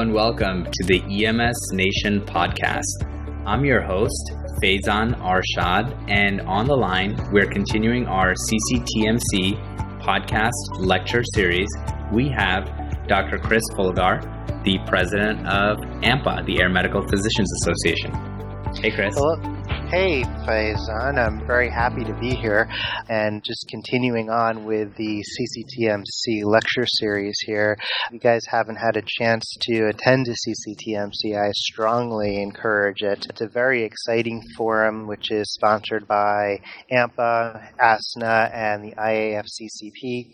And welcome to the EMS Nation podcast. I'm your host, Faizan Arshad, and on the line, we're continuing our CCTMC podcast lecture series. We have Dr. Chris Fulgar, the president of AMPA, the Air Medical Physicians Association. Hey, Chris. Hello. Hey, Faizan. I'm very happy to be here and just continuing on with the CCTMC lecture series here. If you guys haven't had a chance to attend to CCTMC, I strongly encourage it. It's a very exciting forum which is sponsored by AMPA, ASNA, and the IAFCCP.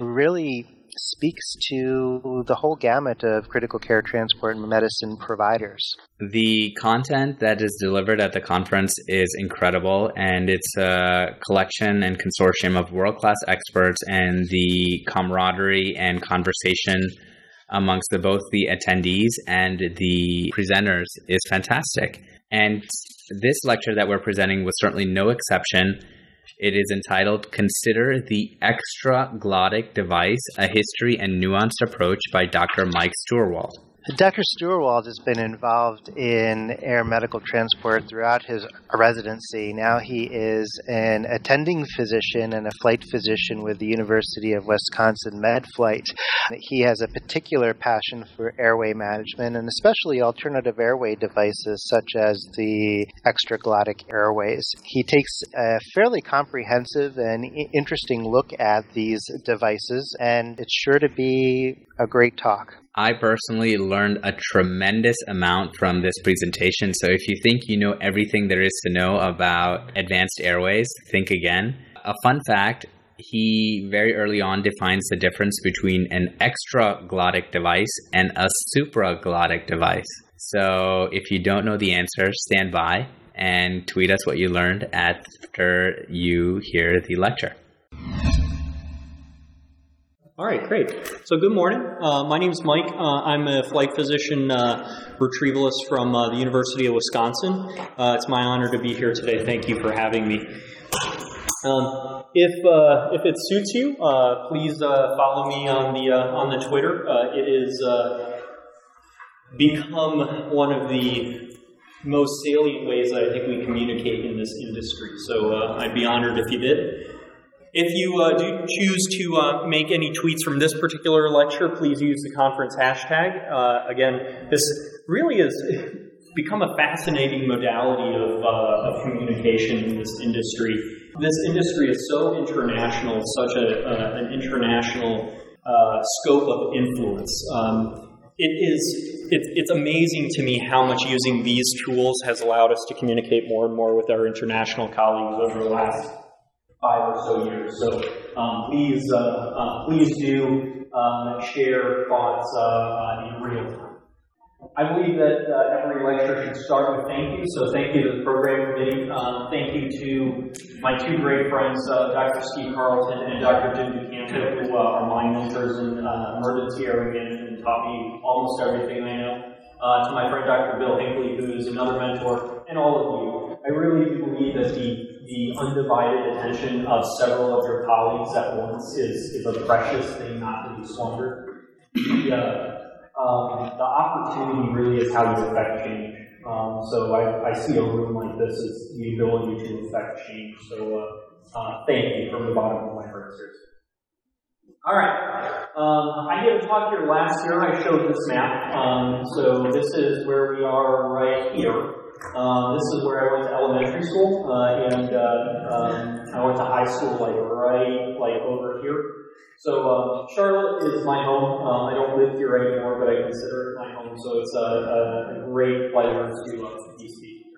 Really speaks to the whole gamut of critical care transport and medicine providers. The content that is delivered at the conference is incredible, and it's a collection and consortium of world class experts, and the camaraderie and conversation amongst the, both the attendees and the presenters is fantastic. And this lecture that we're presenting was certainly no exception. It is entitled Consider the Extraglottic Device A History and Nuanced Approach by Dr. Mike Steuerwald. Dr. Steuerwald has been involved in air medical transport throughout his residency. Now he is an attending physician and a flight physician with the University of Wisconsin MedFlight. He has a particular passion for airway management and especially alternative airway devices such as the extraglottic airways. He takes a fairly comprehensive and interesting look at these devices, and it's sure to be a great talk. I personally learned a tremendous amount from this presentation. So if you think you know everything there is to know about advanced airways, think again. A fun fact he very early on defines the difference between an extraglottic device and a supraglottic device. So if you don't know the answer, stand by and tweet us what you learned after you hear the lecture. All right, great. So, good morning. Uh, my name is Mike. Uh, I'm a flight physician uh, retrievalist from uh, the University of Wisconsin. Uh, it's my honor to be here today. Thank you for having me. Um, if uh, if it suits you, please follow me on the on the Twitter. it has become one of the most salient ways that I think we communicate in this industry. So I'd be honored if you did. If you uh, do choose to uh, make any tweets from this particular lecture, please use the conference hashtag. Uh, again, this really has become a fascinating modality of, uh, of communication in this industry. This industry is so international, such a, uh, an international uh, scope of influence. Um, it is it, it's amazing to me how much using these tools has allowed us to communicate more and more with our international colleagues over the last five or so years. So um, please, uh, uh, please do um, share thoughts uh, in real time. I believe that uh, every lecture should start with thank you. So thank you to the program committee. Um, thank you to my two great friends, uh, Dr. Steve Carlton and Dr. Jim DuCanto, who uh, are my mentors in emergency air and taught me almost everything I know. to my friend Dr. Bill Hinckley, who is another mentor, and all of you. I really believe that the the undivided attention of several of your colleagues at once is, is a precious thing not to be squandered. The, uh, um, the opportunity really is how you affect change. Um, so I, I, see a room like this as the ability to affect change. So uh, uh, thank you from the bottom of my heart, All right. Um, I gave a talk here last year. I showed this map. Um, so this is where we are right here. Um, this is where I went to elementary school, uh, and uh, um, I went to high school like right like over here. So um, Charlotte is my home. Um, I don't live here anymore, but I consider it my home. So it's a, a great pleasure to uh, be speaking.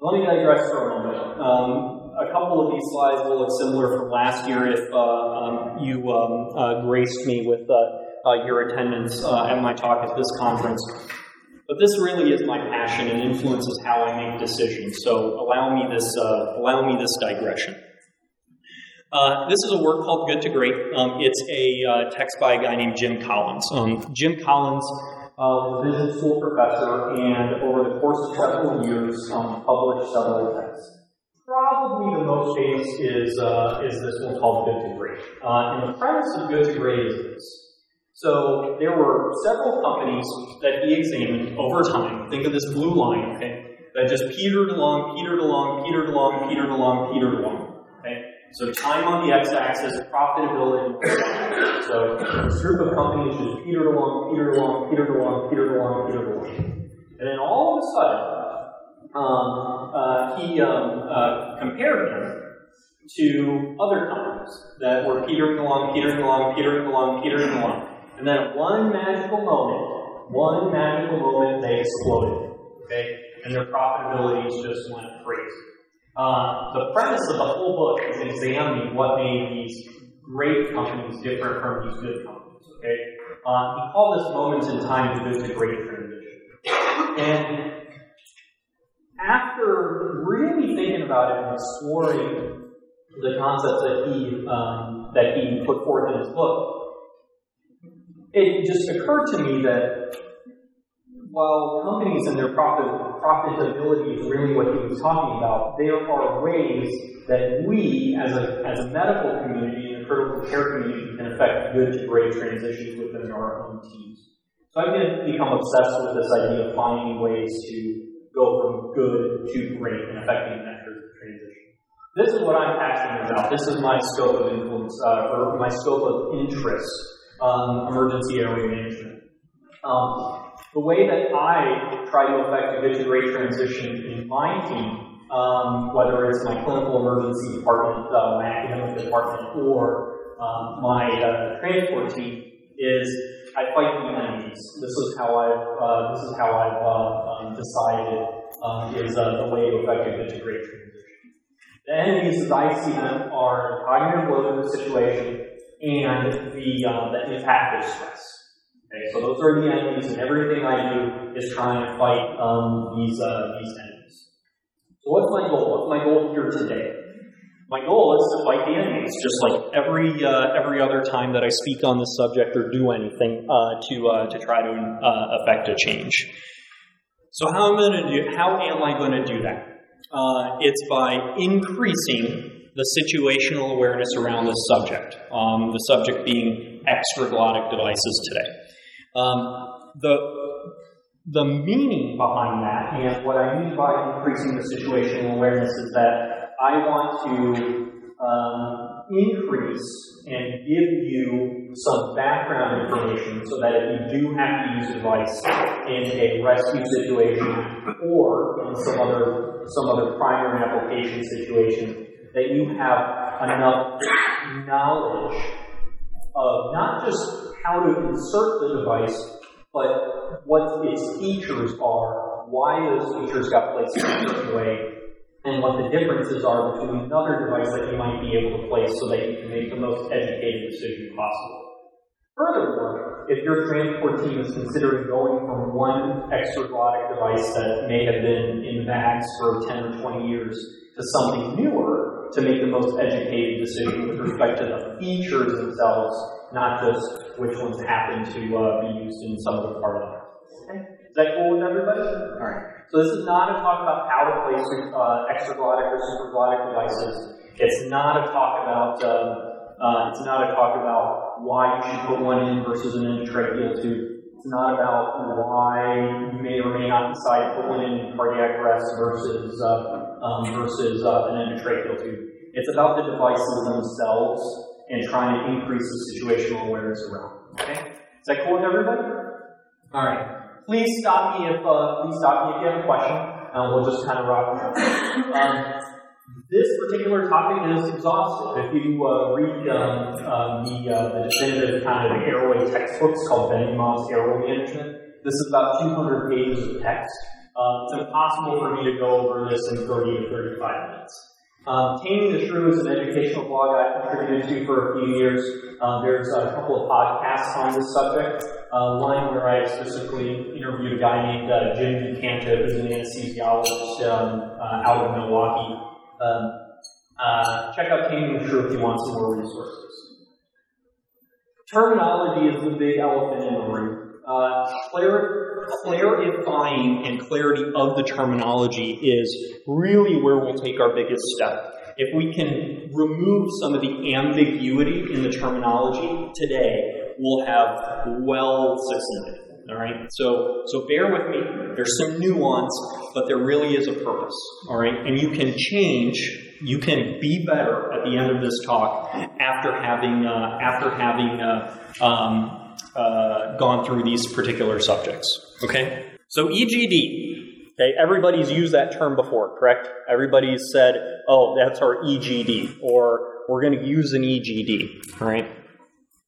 Let me digress for a moment. Um, a couple of these slides will look similar from last year if uh, um, you uh, graced me with uh, your attendance at my talk at this conference. But this really is my passion and influences how I make decisions. So allow me this, uh, allow me this digression. Uh, this is a work called Good to Great. Um, it's a uh, text by a guy named Jim Collins. Um, Jim Collins uh, business school professor and over the course of several years um, published several texts. Probably the most famous is, uh, is this one called Good to Great. Uh, and the premise of Good to Great is this. So there were several companies that he examined over time. Think of this blue line, okay? That just petered along, petered along, petered along, petered along, petered along. Okay? So time on the x-axis, profitability. So this group of companies just petered along, petered along, petered along, petered along, petered along. And then all of a sudden, um, uh, he um, uh, compared them to other companies that were petering along, petering along, petering along, petering along. And then at one magical moment, one magical moment, they exploded. Okay? And their profitability just went crazy. Uh, the premise of the whole book is examining what made these great companies different from these good companies. Okay, uh, he called this moments in time to good to great transition. And after really thinking about it and exploring the concepts that he um, that he put forth in his book, it just occurred to me that while companies and their profit, profitability is really what he was talking about, there are ways that we, as a, as a medical community and a critical care community, can affect good to great transitions within our own teams. So I'm going to become obsessed with this idea of finding ways to go from good to great and affecting measures of transition. This is what I'm passionate about. This is my scope of influence, uh, or my scope of interest, um, emergency airway management. Um, the way that I try to affect a to great transition in my team, um, whether it's my clinical emergency department, uh, my academic department, or um, my uh, transport team, is I fight the enemies. This is how I've uh, this is how I've uh, um, decided um, is uh, the way to affect a to great transition. The enemies, as I see them, are cognitive load of the situation and the uh, the impact of stress. Okay, so those are the enemies, and everything I do is trying to fight um, these uh, these enemies. So what's my goal? What's my goal here today? My goal is to fight the enemies, just like every uh, every other time that I speak on this subject or do anything uh, to uh, to try to uh, affect a change. So how am I going to do? How am I going to do that? Uh, it's by increasing the situational awareness around this subject. Um, the subject being extraglottic devices today. Um, the the meaning behind that, and what I mean by increasing the situational awareness, is that I want to um, increase and give you some background information so that if you do have to use a device in a rescue situation or in some other some other primary application situation, that you have enough knowledge of not just how to insert the device, but what its features are, why those features got placed in a certain way, and what the differences are between another device that you might be able to place so that you can make the most educated decision possible. Furthermore, if your transport team is considering going from one extraglottic device that may have been in bags for 10 or 20 years to something newer to make the most educated decision with respect to the features themselves, not just which ones happen to uh, be used in some part of the house. Okay? Is that cool with everybody? All right. So this is not a talk about how to place uh, extraglottic or supraglottic devices. It's not a talk about um, uh, it's not a talk about why you should put one in versus an endotracheal tube. It's not about why you may or may not decide to put one in cardiac arrest versus uh, um, versus uh, an endotracheal tube. It's about the devices themselves and trying to increase the situational awareness around. Okay, is that cool with everybody? All right. Please stop me if uh, please stop me if you have a question. Uh, we'll just kind of rock and um, this particular topic is exhaustive. If you uh, read um, um, the, uh, the definitive kind of airway textbooks called Benumof's Airway Management, this is about 200 pages of text. Uh, it's impossible for me to go over this in 30 to 35 minutes. Um, Taming the SRU is an educational blog I contributed to for a few years. Um, there's a couple of podcasts on this subject. Uh, one where I specifically interviewed a guy named uh, Jim DuCanto, who's an anesthesiologist um, uh, out of Milwaukee. Um, uh, check out Taming the SRU if you want some more resources. Terminology is the big elephant in the room. Uh, clar- clarifying and clarity of the terminology is really where we'll take our biggest step. If we can remove some of the ambiguity in the terminology today, we'll have well succeeded. All right, so so bear with me. There's some nuance, but there really is a purpose. All right, and you can change. You can be better at the end of this talk after having uh, after having uh, um, uh, gone through these particular subjects. Okay, so EGD. Okay, everybody's used that term before, correct? Everybody's said, "Oh, that's our EGD," or "We're going to use an EGD." Right.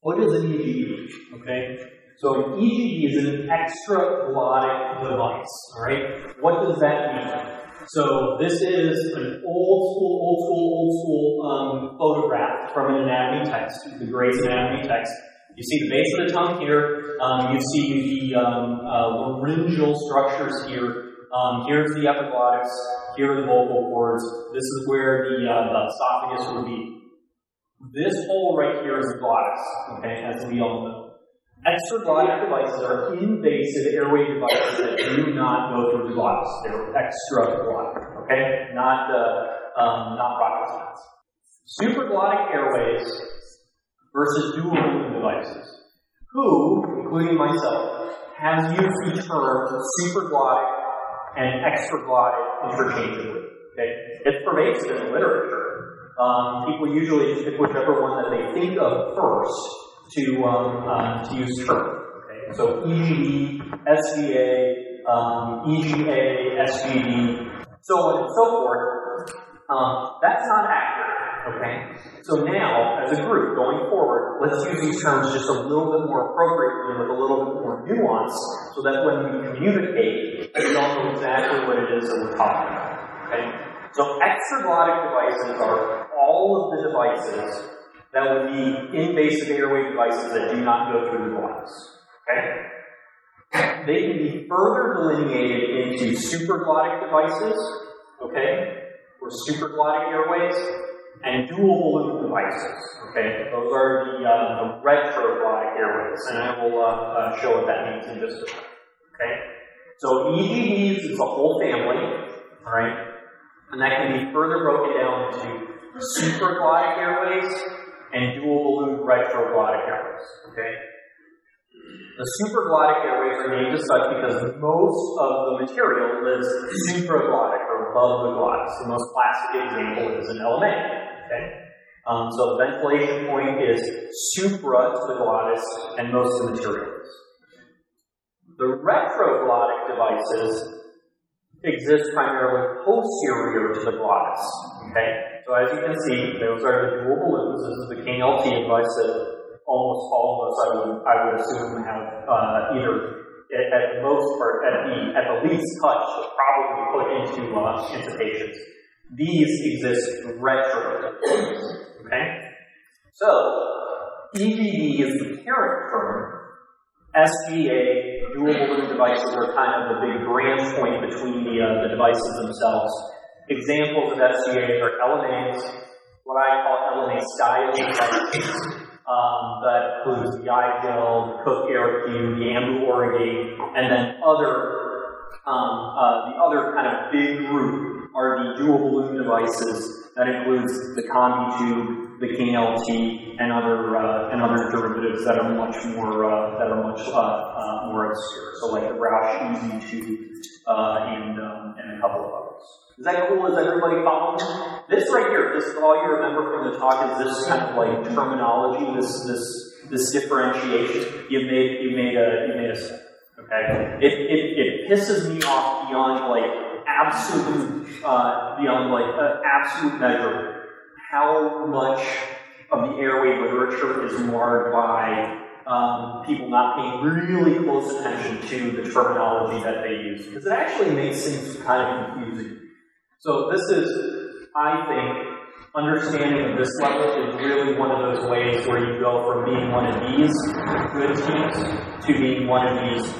What is an EGD? Okay. So an EGD is an extraglottic device. All right. What does that mean? So this is an old school, old school, old school um, photograph from an anatomy text, the Gray's Anatomy text. You see the base of the tongue here. Um, you see the um, uh, laryngeal structures here. Um, here's the epiglottis. Here are the vocal cords. This is where the, uh, the esophagus would be. This hole right here is the glottis, okay, as we all know. Extraglottic devices are invasive airway devices that do not go through the glottis. They're extraglottic, okay? Not, uh, um, not rocket science. Airways versus dual lumen devices. Who, including myself, has used the term supraglottic and extra extraglottic interchangeably? Okay? It's pervasive in the literature. Um, people usually just pick whichever one that they think of first to, um, uh, to use term. Okay? So EGD, SGA, um, EGA, SGD, so on and so forth. Um, that's not accurate. Okay? So now, as a group, going forward, let's use these terms just a little bit more appropriately and with a little bit more nuance so that when we communicate, we all know exactly what it is that we're talking about. Okay? So extraglottic devices are all of the devices that would be invasive airway devices that do not go through the glottis. Okay? They can be further delineated into supraglottic devices, okay, or supraglottic airways, and dual balloon devices. Okay, those are the, uh, the retroglottic airways, and I will uh, uh, show what that means in just a minute. Okay, so EGDs is a whole family, right, and that can be further broken down into supraglottic airways and dual balloon retroglottic airways. Okay? The supraglottic airways are named as such because most of the material lives supraglottic or above the glottis. The most classic example is an LMA. Okay? Um, so the ventilation point is supra to the glottis and most of the materials. The retroglottic devices exist primarily posterior to the glottis. Okay? So as you can see, those are the dual balloons. This is the KLT device that almost all of us, I would, I would assume, have uh, either at, at, most or at the at the least touch, probably put into uh, into patients. These exist retro. Okay, so EGD is the parent term. SGA dual balloon devices are kind of the big branch point between the uh, the devices themselves. Examples of SGAs are LMAs, what I call LMA style devices. Um, that includes the iGel, the Cook AirQ, the Ambu AuraGain, and then other, um, uh, the other kind of big group are the dual balloon devices. That includes the Combitube, the KLT, and other uh, and other derivatives that are much more uh, that are much uh, uh, more obscure. So like the Rüsch Easy tube uh, and um, and a couple of others. Is that cool? Is everybody following? This right here, this is all you remember from the talk is this kind of like terminology, this this this differentiation. You made you made a you made a. Okay? It, it, it pisses me off beyond like absolute uh, beyond like uh, absolute measure how much of the airway literature is marred by um, people not paying really close attention to the terminology that they use because it actually makes things kind of confusing. So this is, I think, understanding of this level is really one of those ways where you go from being one of these good teams to being one of these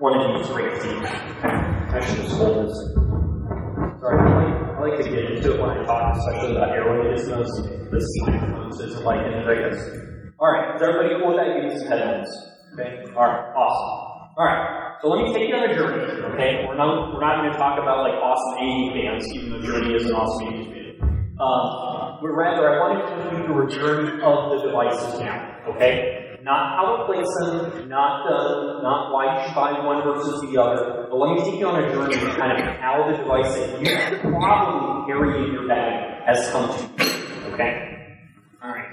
one of these great teams. I should just hold this. Sorry, I like, I like to get into it when I talk, especially about airway dysnos. This microphone isn't like it, I guess. All right, is everybody cool with that? Give me some headphones. Okay. All right. Awesome. All right. So let me take you on a journey, okay? We're not, we're not going to talk about like awesome 80 bands, even though Journey is an awesome 80s band. Um, but rather, I want to take you through a journey of the devices now, okay? Not how to place them, not uh, not why you should buy one versus the other. But let me take you on a journey of kind of how the device that you probably carry in your bag has come to you. Okay? All right.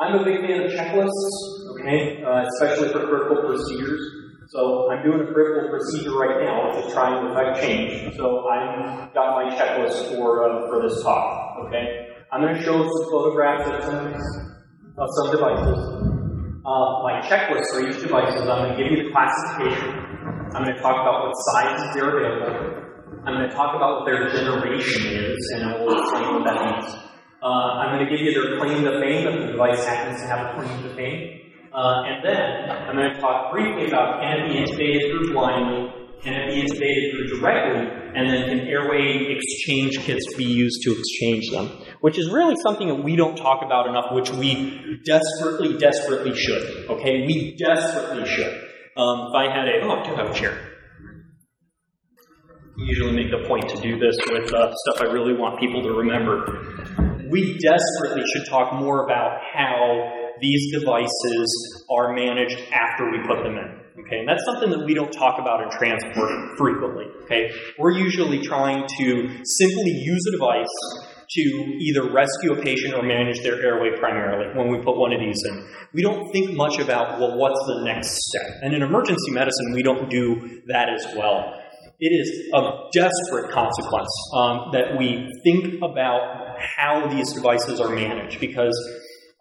I'm a big fan of checklists, okay, uh, especially for critical procedures. So I'm doing a critical procedure right now, which is trying to affect change. So I've got my checklist for uh, for this talk. Okay, I'm going to show some photographs of some, of some devices. Uh, my checklist for each device is I'm going to give you the classification. I'm going to talk about what sizes they're available. I'm going to talk about what their generation is, and I will explain what that means. Uh, I'm going to give you their claim to fame if the device happens to have a claim to fame. Uh, and then I'm going to talk briefly about can it be intubated through blindly, can it be intubated through directly, and then can airway exchange kits be used to exchange them? Which is really something that we don't talk about enough, which we desperately, desperately should. Okay, we desperately should. Um, if I had a, oh, I do have a chair. Usually make the point to do this with uh, stuff I really want people to remember. We desperately should talk more about how these devices are managed after we put them in. Okay, and that's something that we don't talk about in transport frequently. Okay, we're usually trying to simply use a device to either rescue a patient or manage their airway primarily when we put one of these in. We don't think much about, well, what's the next step? And in emergency medicine, we don't do that as well. It is of desperate consequence um, that we think about how these devices are managed because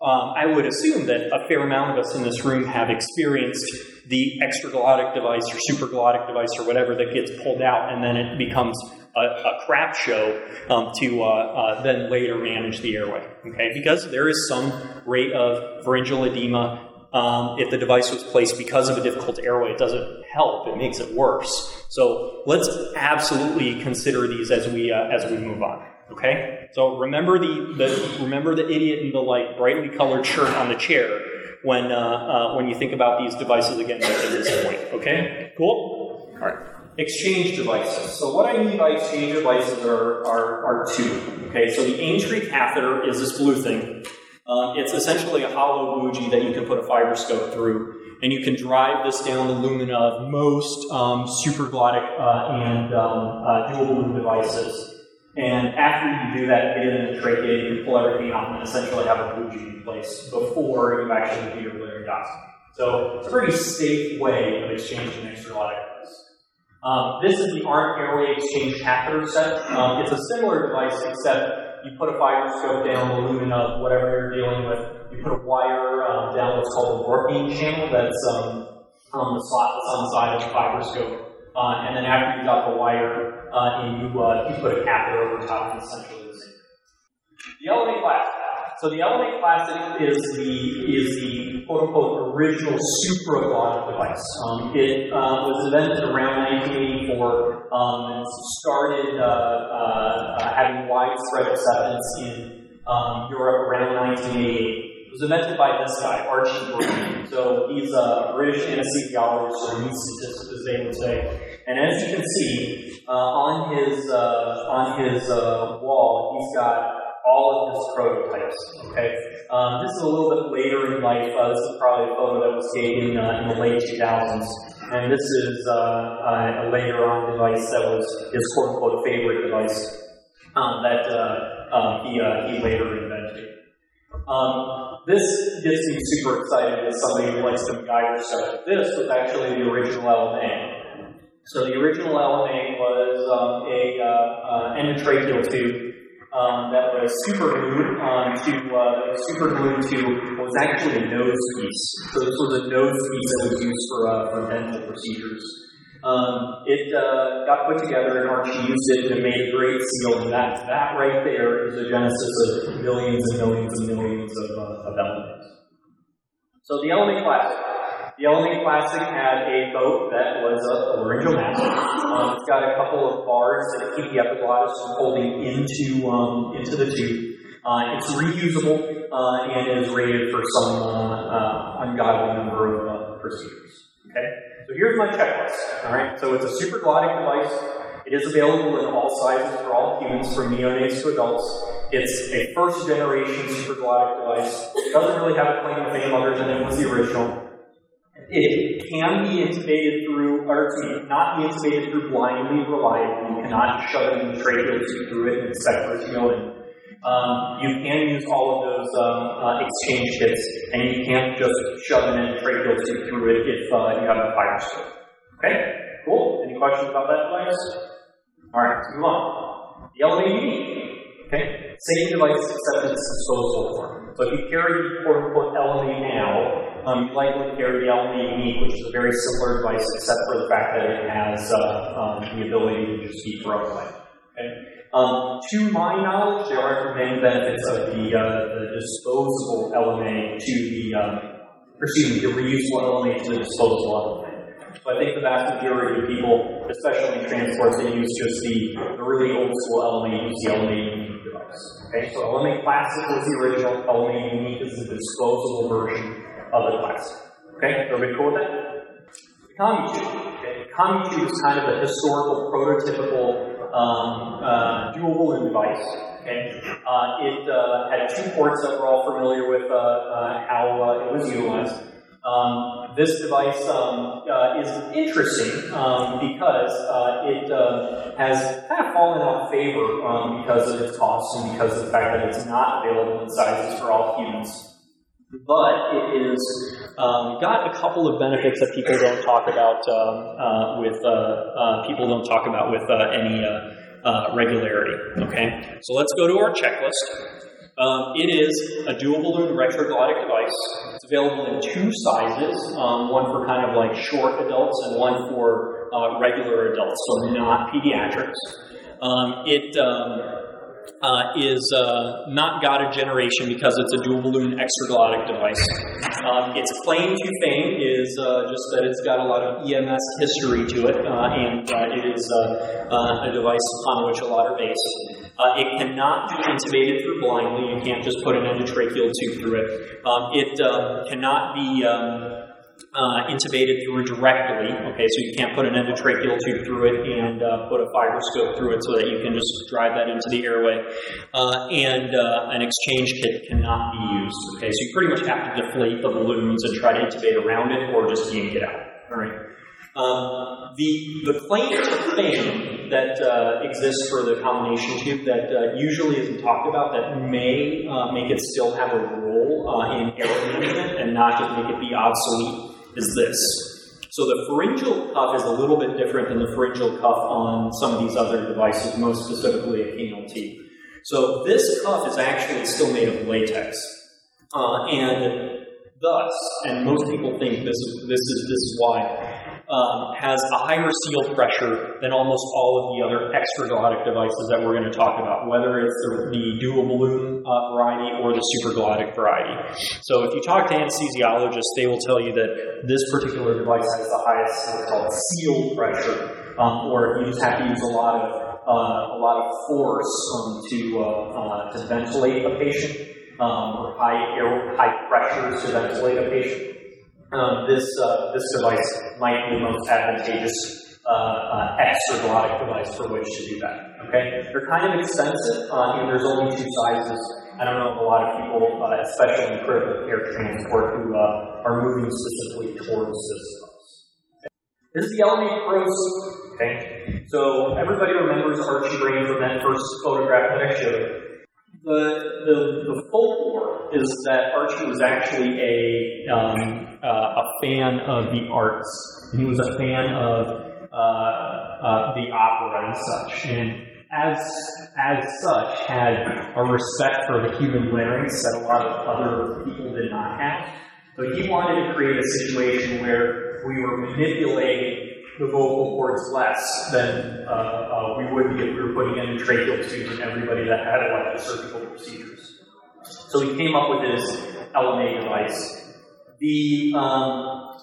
um, I would assume that a fair amount of us in this room have experienced the extraglottic device or supraglottic device or whatever that gets pulled out and then it becomes a, a crap show um, to uh, uh, then later manage the airway. Okay, because there is some rate of pharyngeal edema. Um, if the device was placed because of a difficult airway, it doesn't help; it makes it worse. So let's absolutely consider these as we uh, as we move on. Okay, so remember the, the remember the idiot in the like brightly colored shirt on the chair when uh, uh, when you think about these devices again at this point. Okay, cool. All right. Exchange devices. So what I mean by exchange devices are, are, are two. Okay, so the Aintree catheter is this blue thing. Um, it's essentially a hollow bougie that you can put a fiberscope through, and you can drive this down the lumina of most um, supraglottic uh, and um, uh, dual balloon devices. And after you do that, get in the trachea, you can pull everything out and essentially have a bougie in place before you actually do your laryngoscopy. So it's a pretty safe way of exchanging extraglottic um, this is the Arndt airway exchange catheter set. Um, it's a similar device, except you put a fiberscope down the lumen of whatever you're dealing with. You put a wire um, down what's called a working channel that's um, on the slot that's on the side of the fiberscope. Uh, and then after you got the wire uh, in, you, uh, you put a catheter over top and essentially the same. The Classic. So the LMA Classic is the is the quote unquote original supraglottic device. Um, it uh, was invented around 1984. Um, started uh, uh, having widespread acceptance in um, Europe around 1988. It was invented by this guy, Archie Brain. So he's a British anesthesiologist or anesthetist, as they would say. And as you can see uh, on his uh, on his uh, wall, he's got all of his prototypes. Okay, um, this is a little bit later in life. Uh, this is probably a photo that was taken uh, in the late 2000s, and this is uh, a later on device that was his quote unquote favorite device um, that uh, um, he uh, he later invented. Um, this gets me super excited as somebody who likes to MacGyver stuff. This was actually the original LMA. So the original LMA was um, a uh, endotracheal tube um, that was super glued um, to uh, super glued to was actually a nose piece. So this was a nose piece that was used for uh, for dental procedures. Um, it uh, got put together and Archie used it and made a great seal. And that that right there is the genesis of millions and millions and millions of, uh, of LMAs. So the LMA classic. The LMA Classic had a boat that was a, laryngeal mask. Um, it's got a couple of bars that keep the epiglottis from folding into um, into the tube. Uh, it's reusable uh, and is rated for some uh, uh ungodly number of uh, procedures. Okay, so here's my checklist. All right, so it's a supraglottic device. It is available in all sizes for all humans, from neonates to adults. It's a first generation supraglottic device. It doesn't really have a claim to fame other than it was the original. It can be intubated through, or not be intubated through blindly reliably. You cannot shove it in the tracheal tube through it and expect for it. Um, you can use all of those um, uh, exchange kits, and you can't just shove an endotracheal tube through it if uh, you have a fibroscope. Okay, cool. Any questions about that device? All right, let's move on. The LMA Okay, same device except it's disposable form. So if you carry quote unquote LMA now, um, you likely carry the LMA Unique, which is a very similar device except for the fact that it has uh, um, the ability to just be thrown away. Um, to my knowledge, there aren't many benefits of the, uh, the disposable LMA to the, um, excuse me, the reusable LMA to the disposable LMA. So I think the vast majority of people, especially in transport, they use just the, the really old school LMA, use the LMA Okay, so LMA Classic was the original, only Unique is the disposable version of the Classic. Okay, everybody cool with that? Combitube. Okay, Combitube is kind of a historical, prototypical um, uh, dual balloon device. Okay, uh, it uh, had two ports that we're all familiar with uh, uh, how uh, it was utilized. Um, this device um, is interesting um, because it has kind of fallen out of favor um, because of its cost and because of the fact that it's not available in sizes for all humans but it is um, got a couple of benefits that people don't talk about um, uh, with uh, uh, people don't talk about with uh, any uh, uh, regularity. Okay, so let's go to our checklist. Um, it is a dual balloon retroglottic device. It's available in two sizes, um, one for kind of like short adults and one for regular adults, so not pediatrics. Um, it um, uh, is uh, not got a generation because it's a dual balloon extraglottic device. Um, its claim to fame is uh, just that it's got a lot of EMS history to it, uh, and uh, it is uh, a device upon which a lot are based. it cannot be intubated through blindly. You can't just put an endotracheal tube through it. Um, it cannot be um, uh, intubated through directly. Okay, so you can't put an endotracheal tube through it and uh, put a fibroscope through it so that you can just drive that into the airway. Uh, and uh, an exchange kit cannot be used. Okay, so you pretty much have to deflate the balloons and try to intubate around it or just yank it out. All right. Um, the, the claim to fame that uh, exists for the combination tube that uh, usually isn't talked about that may uh, make it still have a role uh, in air management and not just make it be obsolete is this. So the pharyngeal cuff is a little bit different than the pharyngeal cuff on some of these other devices, most specifically a KMLT. So this cuff is actually still made of latex. Uh, and thus, and most people think this is, this is, this is why, um, has a higher seal pressure than almost all of the other extraglottic devices that we're going to talk about, whether it's the, the dual balloon uh, variety or the supraglottic variety. So if you talk to anesthesiologists, they will tell you that this particular device has the highest called seal pressure, um, or if you just have to use a lot of uh, a lot of force um, to uh, uh to ventilate a patient, um, or high air, high pressures to ventilate a patient um, this uh, this device might be the most advantageous uh, uh, device for which to do that. Okay, they're kind of expensive, uh, and there's only two sizes. I don't know if a lot of people, uh, especially in critical care transport, who uh, are moving specifically towards this. This is the LMA Pro. Okay, so everybody remembers Archie Brain from that first photograph that I showed. The, the, the folklore is that Archie was actually a, um, uh, a fan of the arts. He was a fan of uh, uh, the opera and such. And as, as such, had a respect for the human larynx that a lot of other people did not have. So he wanted to create a situation where we were manipulating the vocal cords less than uh, uh, we would be if we were putting in a tracheal tube in everybody that had elective surgical procedures. So we came up with this LMA device. The um,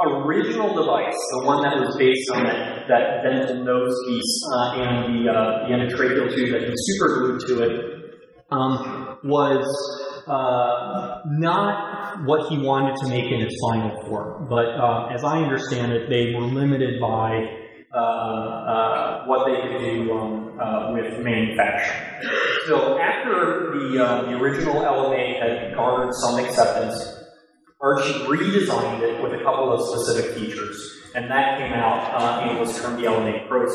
original device, the one that was based on that, that dental nose piece uh, and the, uh, the endotracheal tube that he superglued to it, um, was uh, not what he wanted to make in its final form. But uh, as I understand it, they were limited by uh, uh, what they could do um, uh, with manufacturing. So after the, um, the original LMA had garnered some acceptance, Archie redesigned it with a couple of specific features, and that came out uh, and was termed the LMA Pro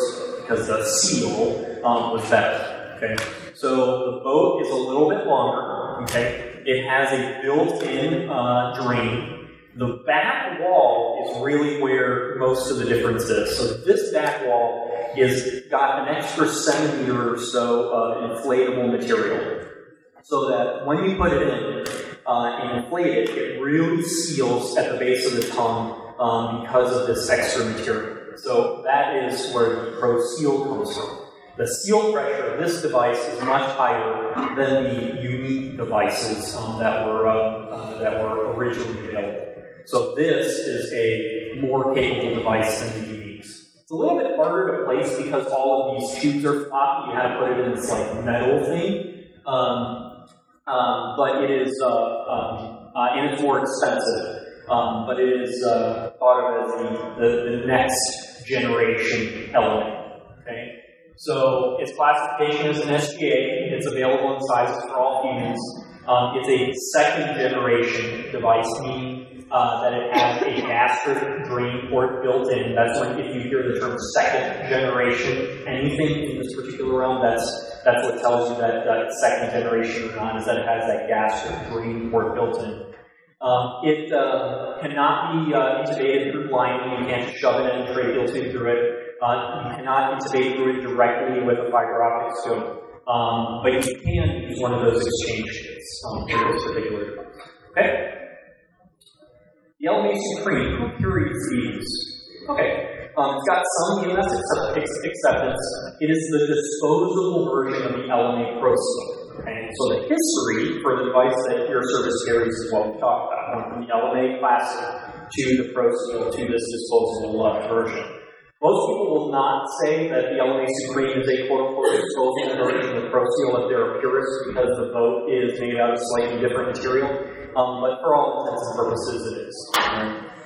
because the seal um, was better. Okay, so the boat is a little bit longer. Okay, it has a built-in uh, drain the back wall is really where most of the difference is. So this back wall is got an extra centimeter or so of inflatable material, so that when you put it in uh, and inflate it, it really seals at the base of the tongue um, because of this extra material. So that is where the Pro Seal comes from. The seal pressure of this device is much higher than the unique devices um, that were uh, uh, that were originally available. So this is a more capable device than the Uniques. It's a little bit harder to place because all of these tubes are floppy. You have to put it in this like metal thing. Um, um, but it is, uh, um, uh, and it's more expensive. Um, but it is uh, thought of as the, the, the next generation LMA. Okay, so its classification is an SGA. It's available in sizes for all humans. Um, it's a second generation device, meaning uh, that it has a gastric drain port built in. That's when, if you hear the term second generation, anything in this particular realm, that's that's what tells you that, that second generation or not is that it has that gastric drain port built in. Um, it uh, cannot be uh, intubated through blinding. You can't shove an endotracheal tube through it. Uh, you cannot intubate it directly with a fiber optic scope. Um, but you can use one of those exchange kits um, for this particular device. Okay? The LMA Supreme, who carries these? Okay, um, it's got some EMS acceptance. It is the disposable version of the LMA Pro Seal. Okay, so the history for the device that your service carries is what we talked about, from the LMA Classic to the Pro Seal to this disposable version. Most people will not say that the LMA Supreme is a quote unquote disposable version of the Pro Seal if they're a purist because the boat is made out of slightly different material um, but for all intents and purposes, it is.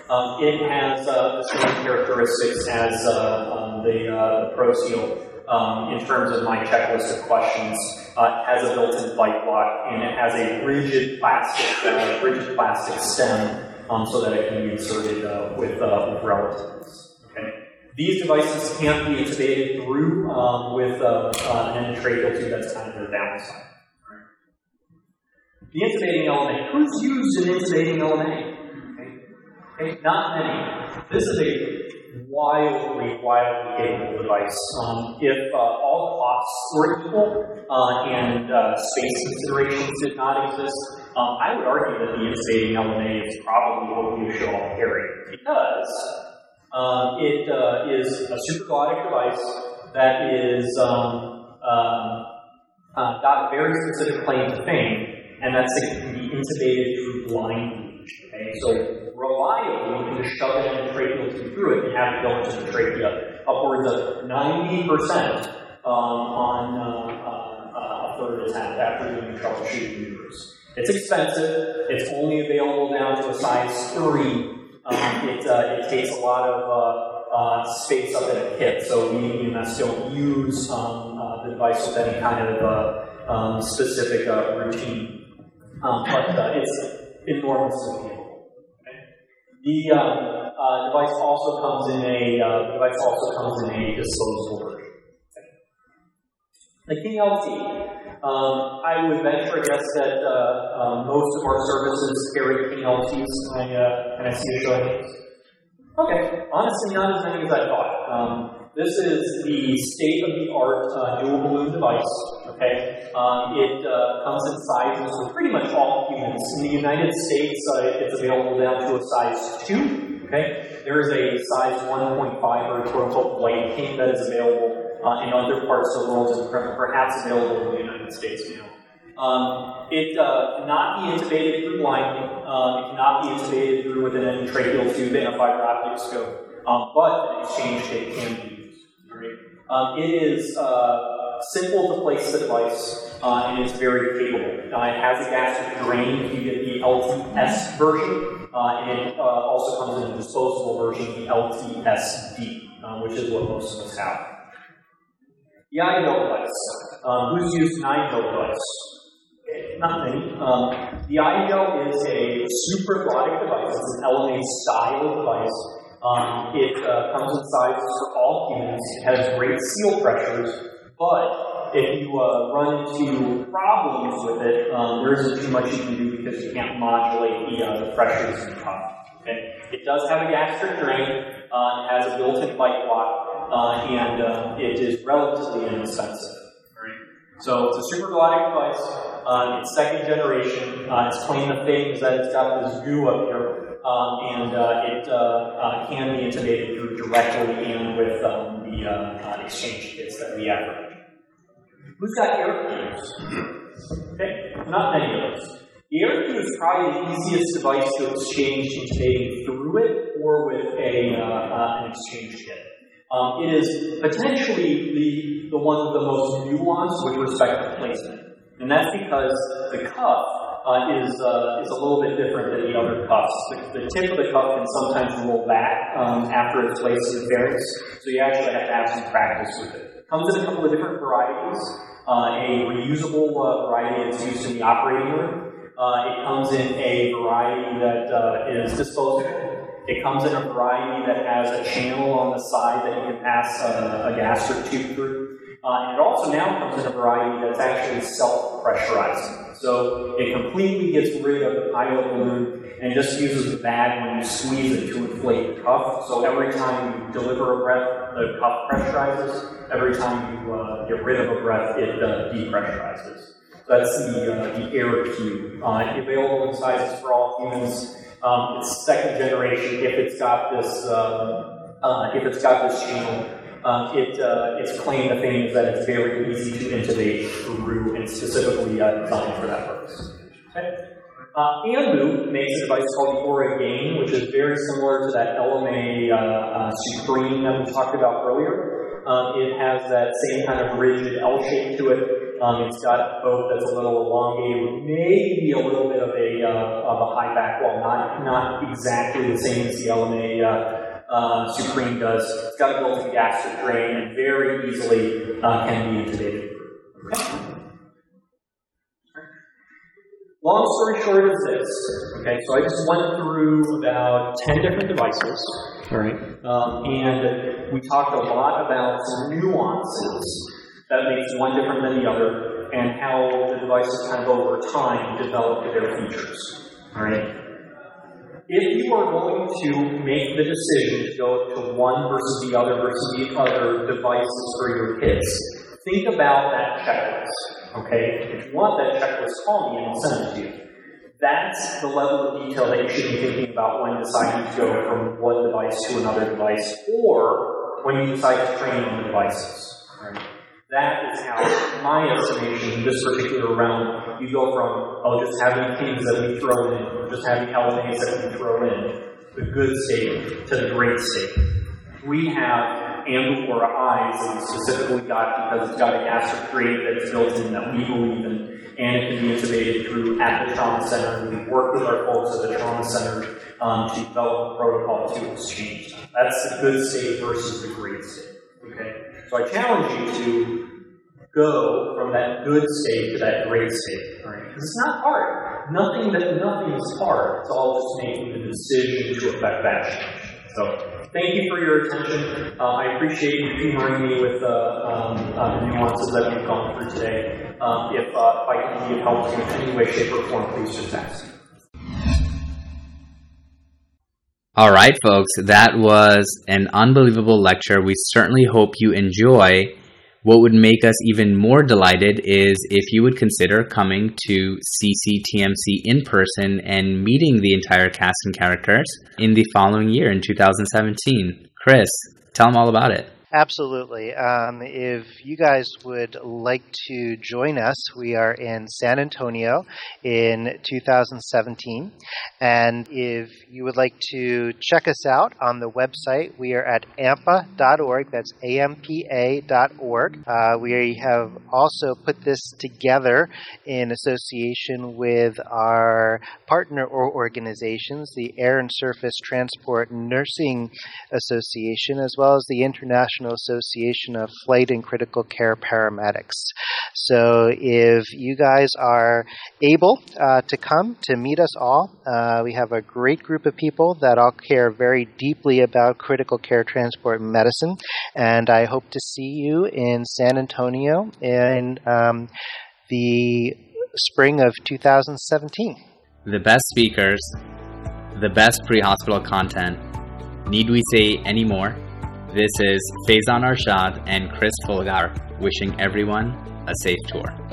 Um, it has uh, the same characteristics as uh, um, the, uh, the Pro Seal um, in terms of my checklist of questions. Uh, it has a built-in bite block, and it has a rigid plastic, uh, rigid plastic stem um, so that it can be inserted uh, with, with relatives. These devices can't be intubated through um, with an endotracheal tube. That's kind of their downside. The intubating LMA. Who's used an intubating LMA? Okay. okay. Not many. This is a wildly, wildly capable device. Um, if uh, all costs were equal uh, and uh, space considerations did not exist, um, I would argue that the intubating LMA is probably what we should all carry because uh, it uh, is a supraglottic device that is um, um uh, got a very specific claim to fame and that's it can be intubated through blind Okay, so reliably, you can just shove it in the tracheal tube through it and have it go into the trachea. Upwards of 90% um, on uh, uh, a third attempt after doing troubleshooting maneuvers. It's expensive. It's only available down to a size 3. Um, it, uh, it takes a lot of uh, uh, space up in a kit, so we EMS don't use um, uh, the device with any kind of um, specific routine. Um, but it's enormously capable. Okay? The um, device also comes in a device also comes in a disposable version. The King LT. Um, I would venture a guess that uh, um, most of our services carry King LTs. Can I, uh, can I see a show of hands? Okay, honestly, not as many as I thought. Um, this is the state-of-the-art uh, dual balloon device. Okay, um, it uh, comes in sizes for pretty much all humans. In the United States, uh, it's available down to a size two. Okay, there is a size 1.5 or quote unquote white king that is available uh, in other parts of the world and perhaps available in the United States now. Um, it uh, cannot be intubated through blinding. Uh, it cannot be intubated through with an endotracheal tube and a fiber optic scope. Um, but an exchange kit can be um, it is uh, simple to place the device, uh, and it's very capable. Uh, it has a gastric drain if you get the LTS version, uh, and it also comes in a disposable version, the LTSD. Which is what most of us have. Device. Um, who's used an device? Okay, not. Um, the i-gel is a super supraglottic device. It's an LMA style device. Um, it uh, comes in sizes for all humans. It has great seal pressures, but if you uh, run into problems with it, um, there isn't too much you can do because you can't modulate the, uh, the pressures in the cuff. Okay? It does have a gastric drain. Uh, it has a built-in bite block uh, and uh, it is relatively inexpensive. So it's a supraglottic device. Uh, it's second generation. Uh, its claim to fame is that it's got this goo up here, um, and uh, it uh, can be intubated through directly and with um, the exchange kits that we have. Who's got air Okay, not many of us. The AirQ is probably the easiest device to exchange intubating through it or with a, uh, an exchange kit. Um, it is potentially the, the one of the most nuanced with respect to placement. And that's because the cuff uh, is, uh, is a little bit different than the other cuffs. The, the tip of the cuff can sometimes roll back um, after it's placed in the pharynx, so you actually have to have some practice with it. Comes in a couple of different varieties. Uh, a reusable uh, variety that's used in the operating room. Uh, it comes in a variety that uh, is disposable. It comes in a variety that has a channel on the side that you can pass a, a gastric tube through. Uh, and it also now comes in a variety that's actually self-pressurizing. So it completely gets rid of the pilot balloon and just uses the bag when you squeeze it to inflate the cuff. So every time you deliver a breath, the cuff pressurizes. Every time you uh, get rid of a breath, it uh, depressurizes. That's the, uh, the AirQ. Uh, available in sizes for all humans. Um, it's second generation if it's got this um, uh, if it's got this channel. Um, it, uh, its claim to fame is that it's very easy to intubate through and specifically uh, designed for that purpose. Okay. Uh, Ambu makes a device called the AuraGain, which is very similar to that LMA uh, uh, Supreme that we talked about earlier. Um, it has that same kind of rigid L shape to it. Um, it's got a boat that's a little elongated, maybe a little bit of a, uh, of a high back wall, not, not exactly the same as the LMA uh, uh, Supreme does. It's got a built-in gastric drain and very easily uh, can be intubated. Okay. Long story short is this. Okay, so I just went through about 10 different devices. All right. Um, and we talked a lot about some nuances that makes one different than the other, and how the devices kind of over time develop their features. All right. If you are going to make the decision to go to one versus the other versus the other devices for your kids, think about that checklist. Okay? If you want that checklist, call me and I'll send it to you. That's the level of detail that you should be thinking about when deciding to go from one device to another device, or when you decide to train on the devices. Right? That is how, my estimation, in this particular realm, you go from, oh, just having things that we throw in, or just having LMAs that we throw in, the good state to the great state. We have Ambivora eyes that we specifically got because it's got a gastric grate that's built in that we believe in, and it can be intubated through at the trauma center. We work with our folks at the trauma center um, to develop a protocol to exchange. That's the good state versus the great state. Okay? So I challenge you to go from that good state to that great state. Right? Because it's not hard. Nothing that nothing is hard. It's all just making the decision to affect that change. So thank you for your attention. Uh, I appreciate you humoring me with uh, um, uh, the nuances that we've gone through today. Um, if, uh, if I can be of help to you in any way, shape, or form, please just ask. All right, folks, that was an unbelievable lecture. We certainly hope you enjoy. What would make us even more delighted is if you would consider coming to CCTMC in person and meeting the entire cast and characters in the following year in 2017. Chris, tell them all about it. Absolutely. Um, if you guys would like to join us, we are in San Antonio in 2017. And if you would like to check us out on the website, we are at ampa.org. That's ampa.org. Uh, we have also put this together in association with our partner organizations, the Air and Surface Transport Nursing Association, as well as the International International Association of Flight and Critical Care Paramedics. So if you guys are able uh, to come to meet us all, uh, we have a great group of people that all care very deeply about critical care transport medicine, and I hope to see you in San Antonio in um, the spring of 2017. The best speakers, the best pre hospital content. Need we say any more? This is Faizan Arshad and Chris Folgar wishing everyone a safe tour.